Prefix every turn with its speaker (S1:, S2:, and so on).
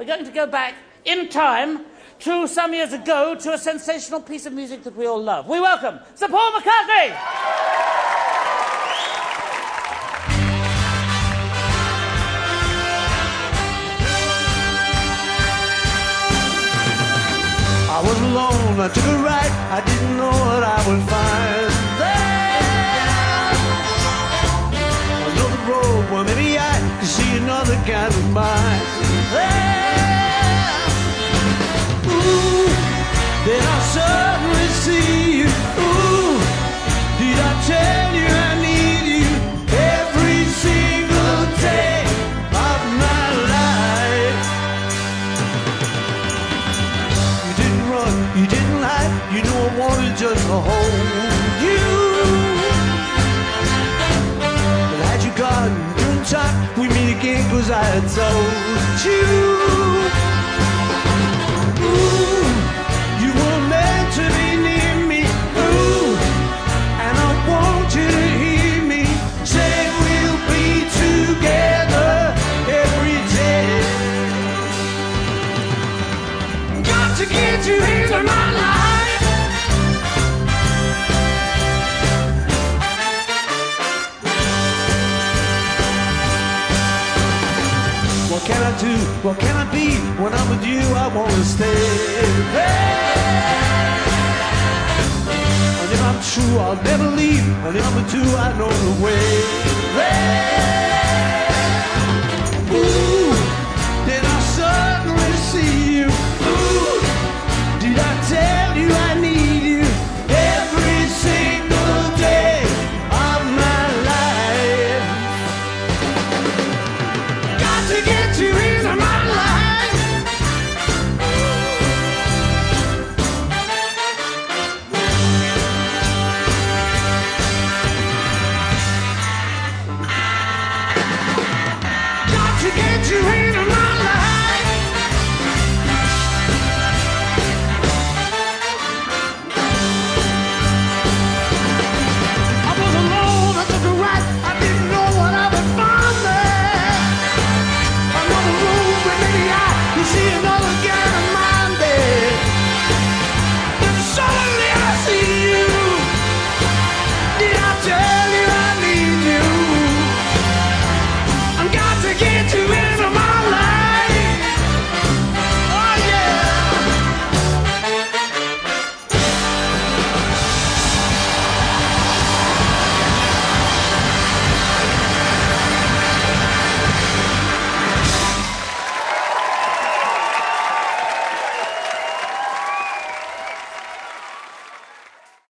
S1: We're going to go back in time to some years ago to a sensational piece of music that we all love. We welcome Sir Paul McCartney.
S2: I was alone, I took a ride, I didn't know what I would find you knew I wanted just to hold you. But had you gone through time, we meet again cause I had told you. Ooh, you were meant to be near me. Ooh, and I want you to hear me say we'll be together every day. Got to get you into my life. What can I do? What can I be? When I'm with you, I wanna stay. Hey! And if I'm true, I'll never leave. And if I'm with you, I know the way. you hate me?